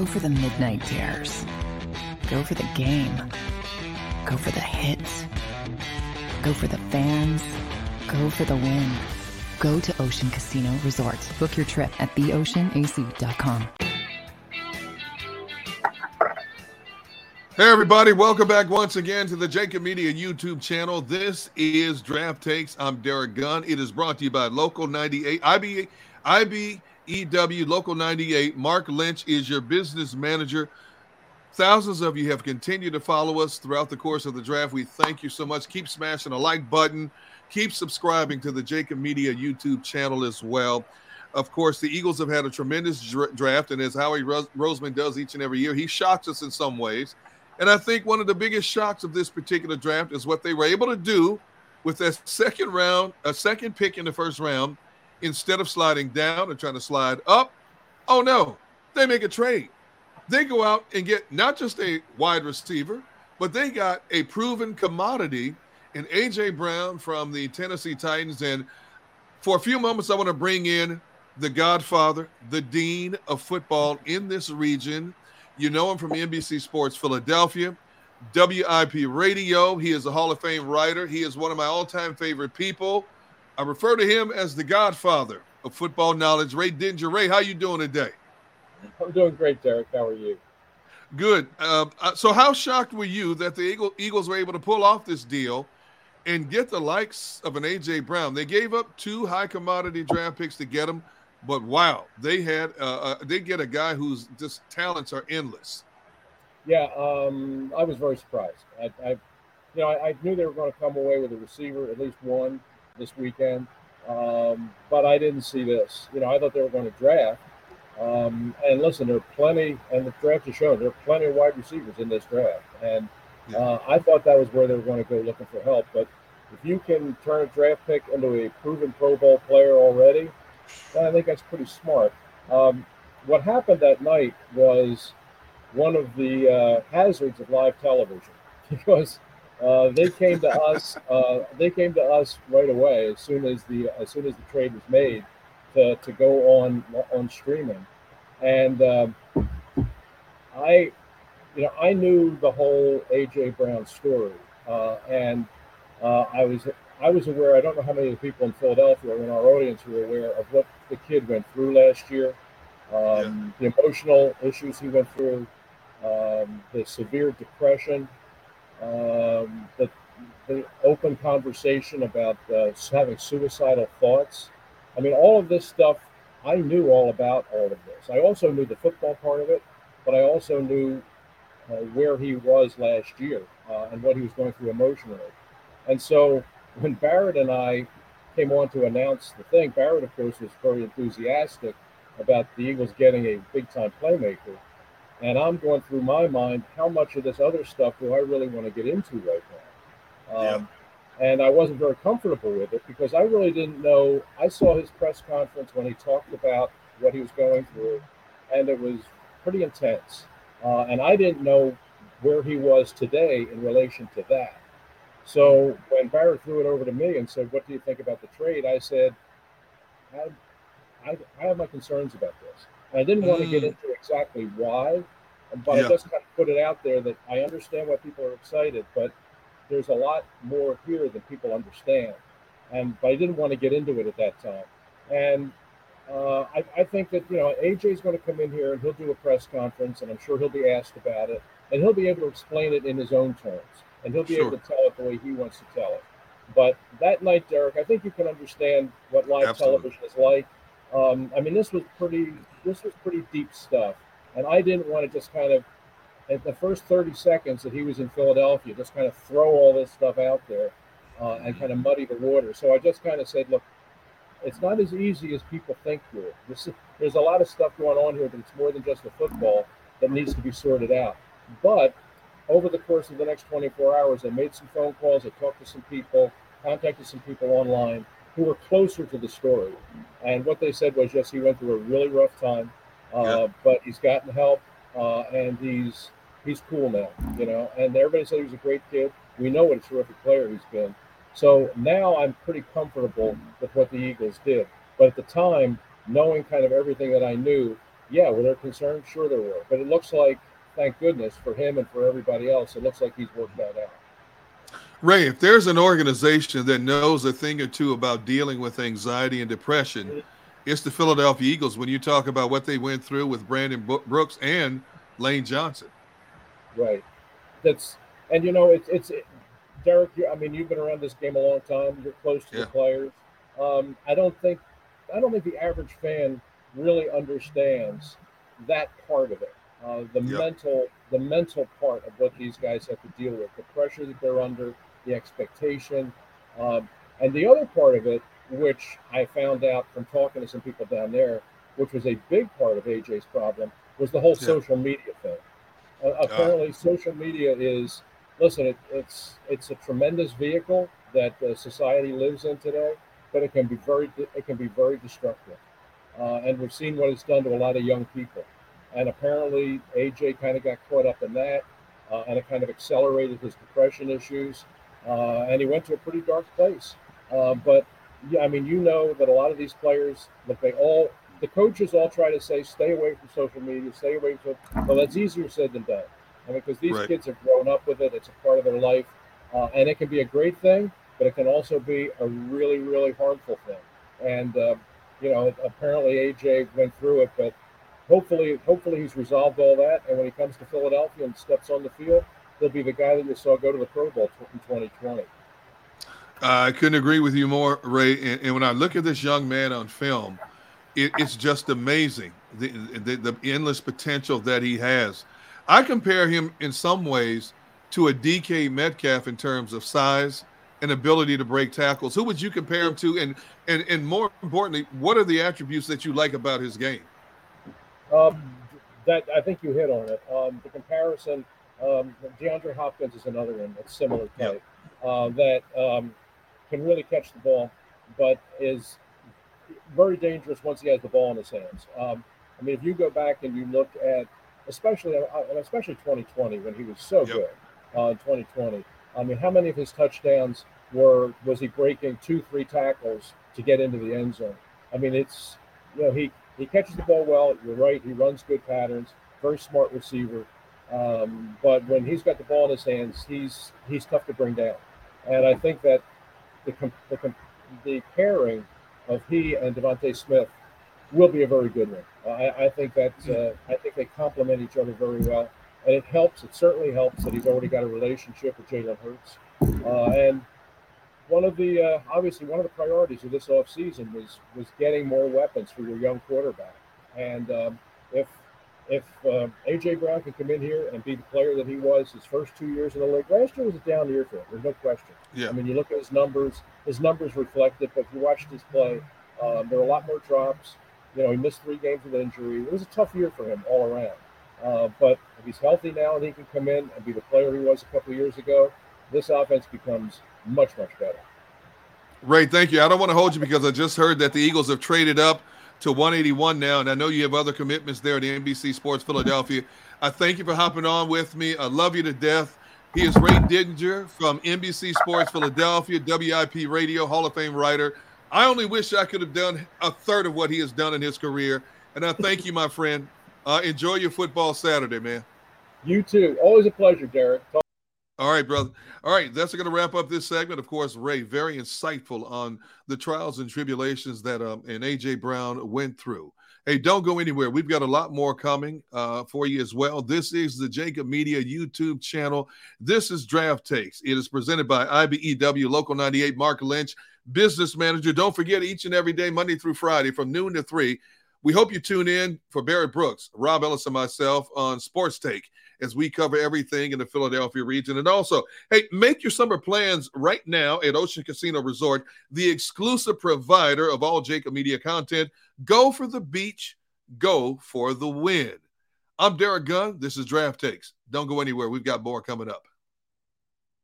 Go for the midnight dares. Go for the game. Go for the hits. Go for the fans. Go for the win. Go to Ocean Casino Resort. Book your trip at theoceanac.com. Hey, everybody, welcome back once again to the Jacob Media YouTube channel. This is Draft Takes. I'm Derek Gunn. It is brought to you by Local 98, IB, IB, IBEW Local 98. Mark Lynch is your business manager. Thousands of you have continued to follow us throughout the course of the draft. We thank you so much. Keep smashing a like button. Keep subscribing to the Jacob Media YouTube channel as well. Of course, the Eagles have had a tremendous draft, and as Howie Roseman does each and every year, he shocks us in some ways. And I think one of the biggest shocks of this particular draft is what they were able to do with a second round, a second pick in the first round, instead of sliding down and trying to slide up. Oh no, they make a trade. They go out and get not just a wide receiver, but they got a proven commodity in AJ Brown from the Tennessee Titans. And for a few moments, I want to bring in the godfather, the dean of football in this region, you know him from NBC Sports Philadelphia, WIP Radio. He is a Hall of Fame writer. He is one of my all time favorite people. I refer to him as the godfather of football knowledge. Ray Didinger. Ray, how you doing today? I'm doing great, Derek. How are you? Good. Uh, so, how shocked were you that the Eagle, Eagles were able to pull off this deal and get the likes of an AJ Brown? They gave up two high commodity draft picks to get him. But wow, they had uh, uh, they get a guy whose just talents are endless. Yeah, um, I was very surprised. I, I you know, I, I, knew they were going to come away with a receiver, at least one, this weekend. Um, but I didn't see this. You know, I thought they were going to draft. Um, and listen, there are plenty, and the draft has shown there are plenty of wide receivers in this draft. And uh, I thought that was where they were going to go looking for help. But if you can turn a draft pick into a proven Pro Bowl player already, I think that's pretty smart. Um, what happened that night was one of the uh, hazards of live television because uh, they came to us. Uh, they came to us right away as soon as the as soon as the trade was made to, to go on on streaming, and um, I, you know, I knew the whole AJ Brown story, uh, and uh, I was I was aware, I don't know how many of the people in Philadelphia or in our audience were aware of what the kid went through last year, um, yeah. the emotional issues he went through, um, the severe depression, um, the, the open conversation about uh, having suicidal thoughts. I mean, all of this stuff, I knew all about all of this. I also knew the football part of it, but I also knew uh, where he was last year uh, and what he was going through emotionally. And so when Barrett and I came on to announce the thing, Barrett, of course, was very enthusiastic about the Eagles getting a big time playmaker. And I'm going through my mind, how much of this other stuff do I really want to get into right now? Um, yeah. And I wasn't very comfortable with it because I really didn't know. I saw his press conference when he talked about what he was going through, and it was pretty intense. Uh, and I didn't know where he was today in relation to that. So when Barrett threw it over to me and said, "What do you think about the trade?" I said, "I, I, I have my concerns about this." I didn't want to get mm. into exactly why, but yeah. I just kind of put it out there that I understand why people are excited, but there's a lot more here than people understand. And but I didn't want to get into it at that time. And uh, I, I, think that you know AJ is going to come in here and he'll do a press conference, and I'm sure he'll be asked about it, and he'll be able to explain it in his own terms and he'll be sure. able to tell it the way he wants to tell it. But that night, Derek, I think you can understand what live Absolutely. television is like. Um, I mean, this was pretty. This was pretty deep stuff, and I didn't want to just kind of, at the first thirty seconds that he was in Philadelphia, just kind of throw all this stuff out there uh, and kind of muddy the water. So I just kind of said, look, it's not as easy as people think here. This is, there's a lot of stuff going on here that's more than just the football that needs to be sorted out. But over the course of the next 24 hours, I made some phone calls. I talked to some people, contacted some people online who were closer to the story. And what they said was, yes, he went through a really rough time, uh, yeah. but he's gotten help uh, and he's he's cool now, you know. And everybody said he was a great kid. We know what a terrific player he's been. So now I'm pretty comfortable with what the Eagles did. But at the time, knowing kind of everything that I knew, yeah, were there concerns? Sure, there were. But it looks like, thank goodness for him and for everybody else, it looks like he's worked that out. Ray, if there's an organization that knows a thing or two about dealing with anxiety and depression, it's the Philadelphia Eagles when you talk about what they went through with Brandon Brooks and Lane Johnson. Right. That's and you know it's it's Derek. I mean, you've been around this game a long time. You're close to yeah. the players. Um, I don't think I don't think the average fan really understands that part of it. Uh, the yep. mental the mental part of what these guys have to deal with, the pressure that they're under, the expectation, um, and the other part of it, which I found out from talking to some people down there, which was a big part of AJ's problem, was the whole yeah. social media thing. Uh, apparently, social media is listen. It, it's it's a tremendous vehicle that uh, society lives in today, but it can be very it can be very destructive. Uh, and we've seen what it's done to a lot of young people. And apparently, AJ kind of got caught up in that, uh, and it kind of accelerated his depression issues. Uh, and he went to a pretty dark place. Uh, but yeah, I mean, you know that a lot of these players, that they all the coaches all try to say, stay away from social media, stay away from. Well, that's easier said than done. I mean, because these right. kids have grown up with it; it's a part of their life, uh, and it can be a great thing, but it can also be a really, really harmful thing. And uh, you know, apparently AJ went through it, but hopefully, hopefully he's resolved all that. And when he comes to Philadelphia and steps on the field, he'll be the guy that you saw go to the Pro Bowl 2020. I couldn't agree with you more, Ray. And, and when I look at this young man on film, it, it's just amazing the, the, the endless potential that he has. I compare him in some ways to a DK Metcalf in terms of size and ability to break tackles. Who would you compare him to? And and and more importantly, what are the attributes that you like about his game? Um, that I think you hit on it. Um, the comparison, um, DeAndre Hopkins is another one that's similar type yep. uh, that um, can really catch the ball, but is very dangerous once he has the ball in his hands. Um, I mean, if you go back and you look at, especially uh, especially 2020 when he was so yep. good uh, in 2020. I mean, how many of his touchdowns were was he breaking two, three tackles to get into the end zone? I mean, it's you know he he catches the ball well. You're right. He runs good patterns. Very smart receiver. Um, but when he's got the ball in his hands, he's he's tough to bring down. And I think that the the, the pairing of he and DeVonta Smith will be a very good one. I, I think that uh, I think they complement each other very well, and it helps. It certainly helps that he's already got a relationship with Jalen Hurts, uh, and one of the uh, obviously one of the priorities of this offseason was was getting more weapons for your young quarterback. And um, if if uh, AJ Brown can come in here and be the player that he was his first two years in the league, last year was a down year for him. There's no question. Yeah. I mean, you look at his numbers; his numbers reflect it. But if you watched his play, um, there are a lot more drops. You know, he missed three games with injury. It was a tough year for him all around. Uh, but if he's healthy now and he can come in and be the player he was a couple of years ago, this offense becomes much, much better. Ray, thank you. I don't want to hold you because I just heard that the Eagles have traded up to 181 now, and I know you have other commitments there at NBC Sports Philadelphia. I thank you for hopping on with me. I love you to death. He is Ray Didinger from NBC Sports Philadelphia, WIP Radio, Hall of Fame writer. I only wish I could have done a third of what he has done in his career. And I thank you, my friend. Uh, enjoy your football Saturday, man. You too. Always a pleasure, Derek. Talk- all right, brother. All right, that's going to wrap up this segment. Of course, Ray, very insightful on the trials and tribulations that um, and AJ Brown went through. Hey, don't go anywhere. We've got a lot more coming uh, for you as well. This is the Jacob Media YouTube channel. This is Draft Takes. It is presented by IBEW Local 98, Mark Lynch, business manager. Don't forget each and every day, Monday through Friday, from noon to three. We hope you tune in for Barrett Brooks, Rob Ellis, and myself on Sports Take as we cover everything in the Philadelphia region. And also, hey, make your summer plans right now at Ocean Casino Resort, the exclusive provider of all Jacob Media content. Go for the beach, go for the win. I'm Derek Gunn. This is Draft Takes. Don't go anywhere. We've got more coming up.